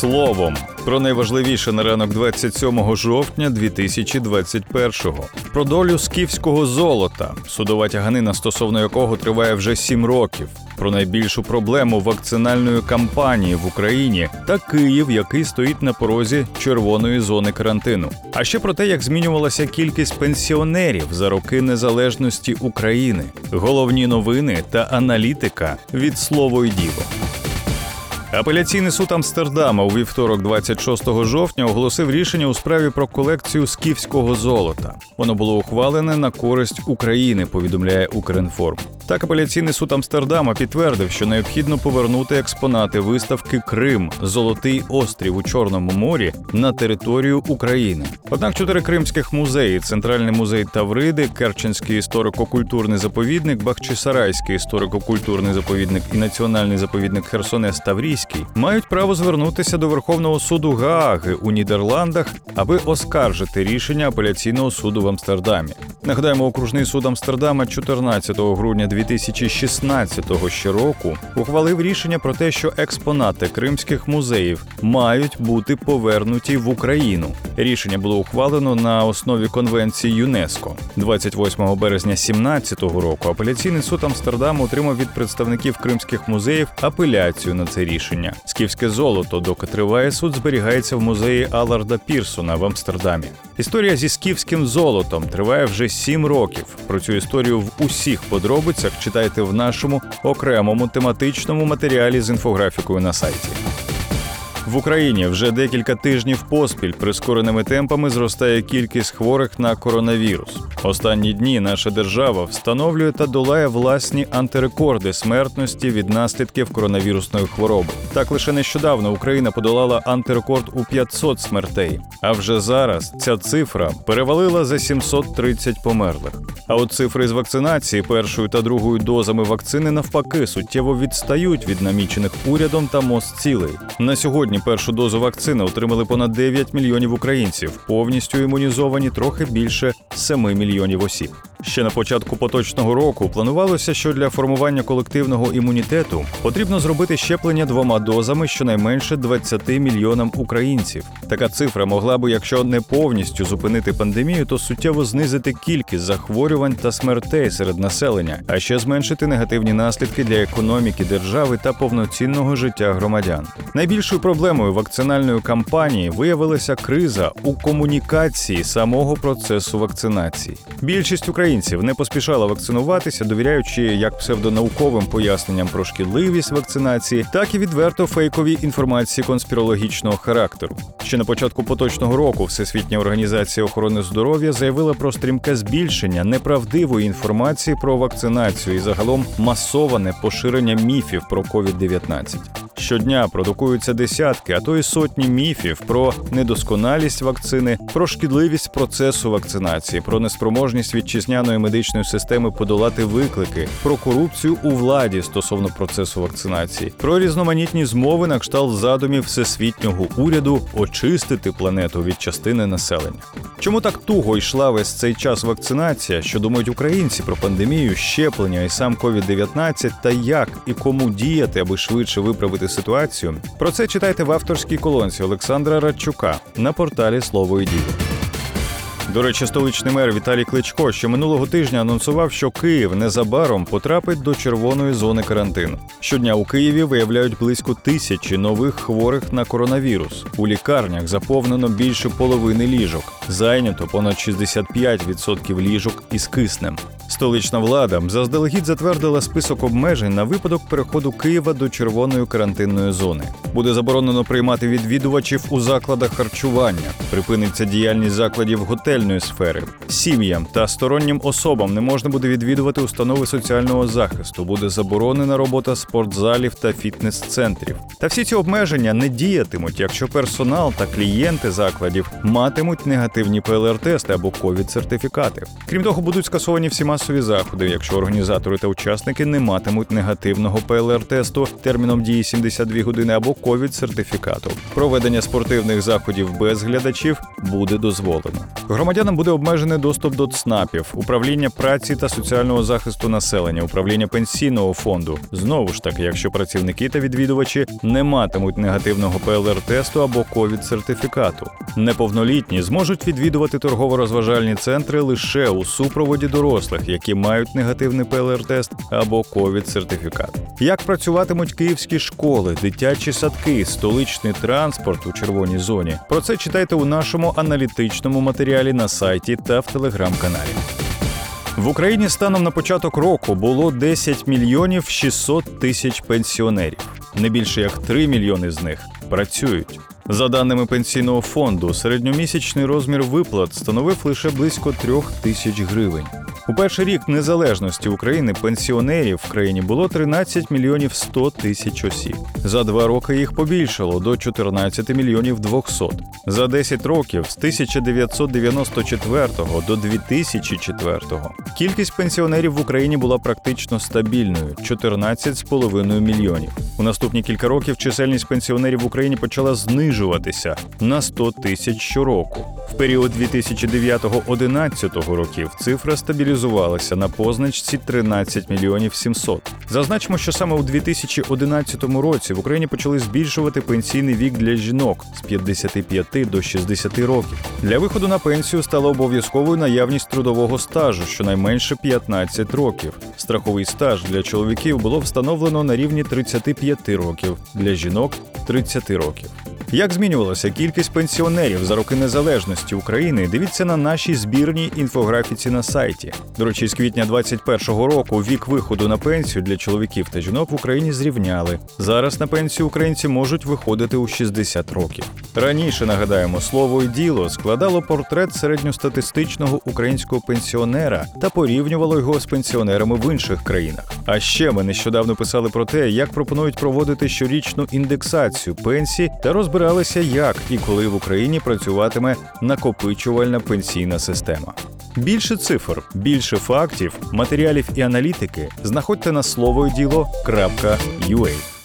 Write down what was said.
словом про найважливіше на ранок 27 жовтня 2021-го. Про долю скіфського золота, судова тяганина стосовно якого триває вже сім років. Про найбільшу проблему вакцинальної кампанії в Україні та Київ, який стоїть на порозі червоної зони карантину. А ще про те, як змінювалася кількість пенсіонерів за роки незалежності України, головні новини та аналітика від слово й діло. Апеляційний суд Амстердама у вівторок, 26 жовтня, оголосив рішення у справі про колекцію скіфського золота. Воно було ухвалене на користь України. Повідомляє Укрінформ. Так, апеляційний суд Амстердама підтвердив, що необхідно повернути експонати виставки Крим Золотий острів у Чорному морі на територію України. Однак чотири кримських музеї: Центральний музей Тавриди, Керченський історико-культурний заповідник, Бахчисарайський історико-культурний заповідник і національний заповідник Херсонес Таврійський мають право звернутися до Верховного суду Гааги у Нідерландах, аби оскаржити рішення апеляційного суду в Амстердамі. Нагадаємо, окружний суд Амстердама 14 грудня 2016 ще року ухвалив рішення про те, що експонати кримських музеїв мають бути повернуті в Україну. Рішення було ухвалено на основі конвенції ЮНЕСКО. 28 березня 2017 року. Апеляційний суд Амстердаму отримав від представників кримських музеїв апеляцію на це рішення. Скіфське золото, доки триває суд, зберігається в музеї Аларда Пірсона в Амстердамі. Історія зі скіфським золотом триває вже сім років. Про цю історію в усіх подробицях читайте в нашому окремому тематичному матеріалі з інфографікою на сайті. В Україні вже декілька тижнів поспіль прискореними темпами зростає кількість хворих на коронавірус. Останні дні наша держава встановлює та долає власні антирекорди смертності від наслідків коронавірусної хвороби. Так лише нещодавно Україна подолала антирекорд у 500 смертей. А вже зараз ця цифра перевалила за 730 померлих. А от цифри з вакцинації першою та другою дозами вакцини навпаки суттєво відстають від намічених урядом та МОЗ цілей. На сьогодні першу дозу вакцини отримали понад 9 мільйонів українців, повністю імунізовані трохи більше 7 мільйонів осіб. Ще на початку поточного року планувалося, що для формування колективного імунітету потрібно зробити щеплення двома дозами щонайменше 20 мільйонам українців. Така цифра могла би, якщо не повністю зупинити пандемію, то суттєво знизити кількість захворювань та смертей серед населення, а ще зменшити негативні наслідки для економіки держави та повноцінного життя громадян. Найбільшою проблемою вакцинальної кампанії виявилася криза у комунікації самого процесу вакцинації. Більшість українців не поспішала вакцинуватися, довіряючи як псевдонауковим поясненням про шкідливість вакцинації, так і відверто фейковій інформації конспірологічного характеру. Ще на початку поточного року Всесвітня організація охорони здоров'я заявила про стрімке збільшення неправдивої інформації про вакцинацію і загалом масоване поширення міфів про COVID-19. Щодня продукуються десятки, а то й сотні міфів про недосконалість вакцини, про шкідливість процесу вакцинації, про неспроможність вітчизняної медичної системи подолати виклики, про корупцію у владі стосовно процесу вакцинації, про різноманітні змови на кшталт задумів всесвітнього уряду очистити планету від частини населення. Чому так туго йшла весь цей час вакцинація? Що думають українці про пандемію, щеплення і сам COVID-19 та як і кому діяти, аби швидше виправити ситуацію? Про це читайте в авторській колонці Олександра Радчука на порталі Слово і діло. До речі, столичний мер Віталій Кличко ще минулого тижня анонсував, що Київ незабаром потрапить до червоної зони карантину. Щодня у Києві виявляють близько тисячі нових хворих на коронавірус. У лікарнях заповнено більше половини ліжок. Зайнято понад 65% ліжок із киснем. Столична влада заздалегідь затвердила список обмежень на випадок переходу Києва до червоної карантинної зони. Буде заборонено приймати відвідувачів у закладах харчування, припиниться діяльність закладів готельної сфери. Сім'ям та стороннім особам не можна буде відвідувати установи соціального захисту. Буде заборонена робота спортзалів та фітнес-центрів. Та всі ці обмеження не діятимуть, якщо персонал та клієнти закладів матимуть негативні ПЛР-тести або ковід-сертифікати. Крім того, будуть скасовані всі масові заходи, якщо організатори та учасники не матимуть негативного ПЛР-тесту терміном дії 72 години або ковід-сертифікату. Проведення спортивних заходів без глядачів буде дозволено. Громадянам буде обмежений доступ до ЦНАПів, управління праці та соціального захисту населення, управління пенсійного фонду. Знову ж таки, якщо працівники та відвідувачі не матимуть негативного ПЛР-тесту або ковід-сертифікату. Неповнолітні зможуть відвідувати торгово-розважальні центри лише у супроводі дорослих, які мають негативний ПЛР-тест або ковід-сертифікат. Як працюватимуть київські школи, дитячі садки, столичний транспорт у червоній зоні? Про це читайте у нашому аналітичному матеріалі на сайті та в телеграм-каналі. В Україні станом на початок року було 10 мільйонів 600 тисяч пенсіонерів. Не більше як 3 мільйони з них працюють. За даними пенсійного фонду, середньомісячний розмір виплат становив лише близько трьох тисяч гривень. У перший рік незалежності України пенсіонерів в країні було 13 мільйонів 100 тисяч осіб. За два роки їх побільшало до 14 мільйонів 200. За 10 років з 1994 до 2004 кількість пенсіонерів в Україні була практично стабільною 14,5 мільйонів. У наступні кілька років чисельність пенсіонерів в Україні почала знижуватися на 100 тисяч щороку. В період 2009-2011 років цифра стабілізувалася на позначці 13 мільйонів 700. Зазначимо, що саме у 2011 році в Україні почали збільшувати пенсійний вік для жінок з 55 до 60 років. Для виходу на пенсію стала обов'язковою наявність трудового стажу, щонайменше 15 років. Страховий стаж для чоловіків було встановлено на рівні 35 років, для жінок 30 років. Як змінювалася кількість пенсіонерів за роки незалежності України? Дивіться на нашій збірній інфографіці на сайті. До речі, з квітня 2021 року вік виходу на пенсію для чоловіків та жінок в Україні зрівняли. Зараз на пенсію українці можуть виходити у 60 років. Раніше нагадаємо, слово і діло складало портрет середньостатистичного українського пенсіонера та порівнювало його з пенсіонерами в інших країнах. А ще ми нещодавно писали про те, як пропонують проводити щорічну індексацію пенсій та розбиралися, як і коли в Україні працюватиме накопичувальна пенсійна система. Більше цифр, більше фактів, матеріалів і аналітики знаходьте на слово діло.ua.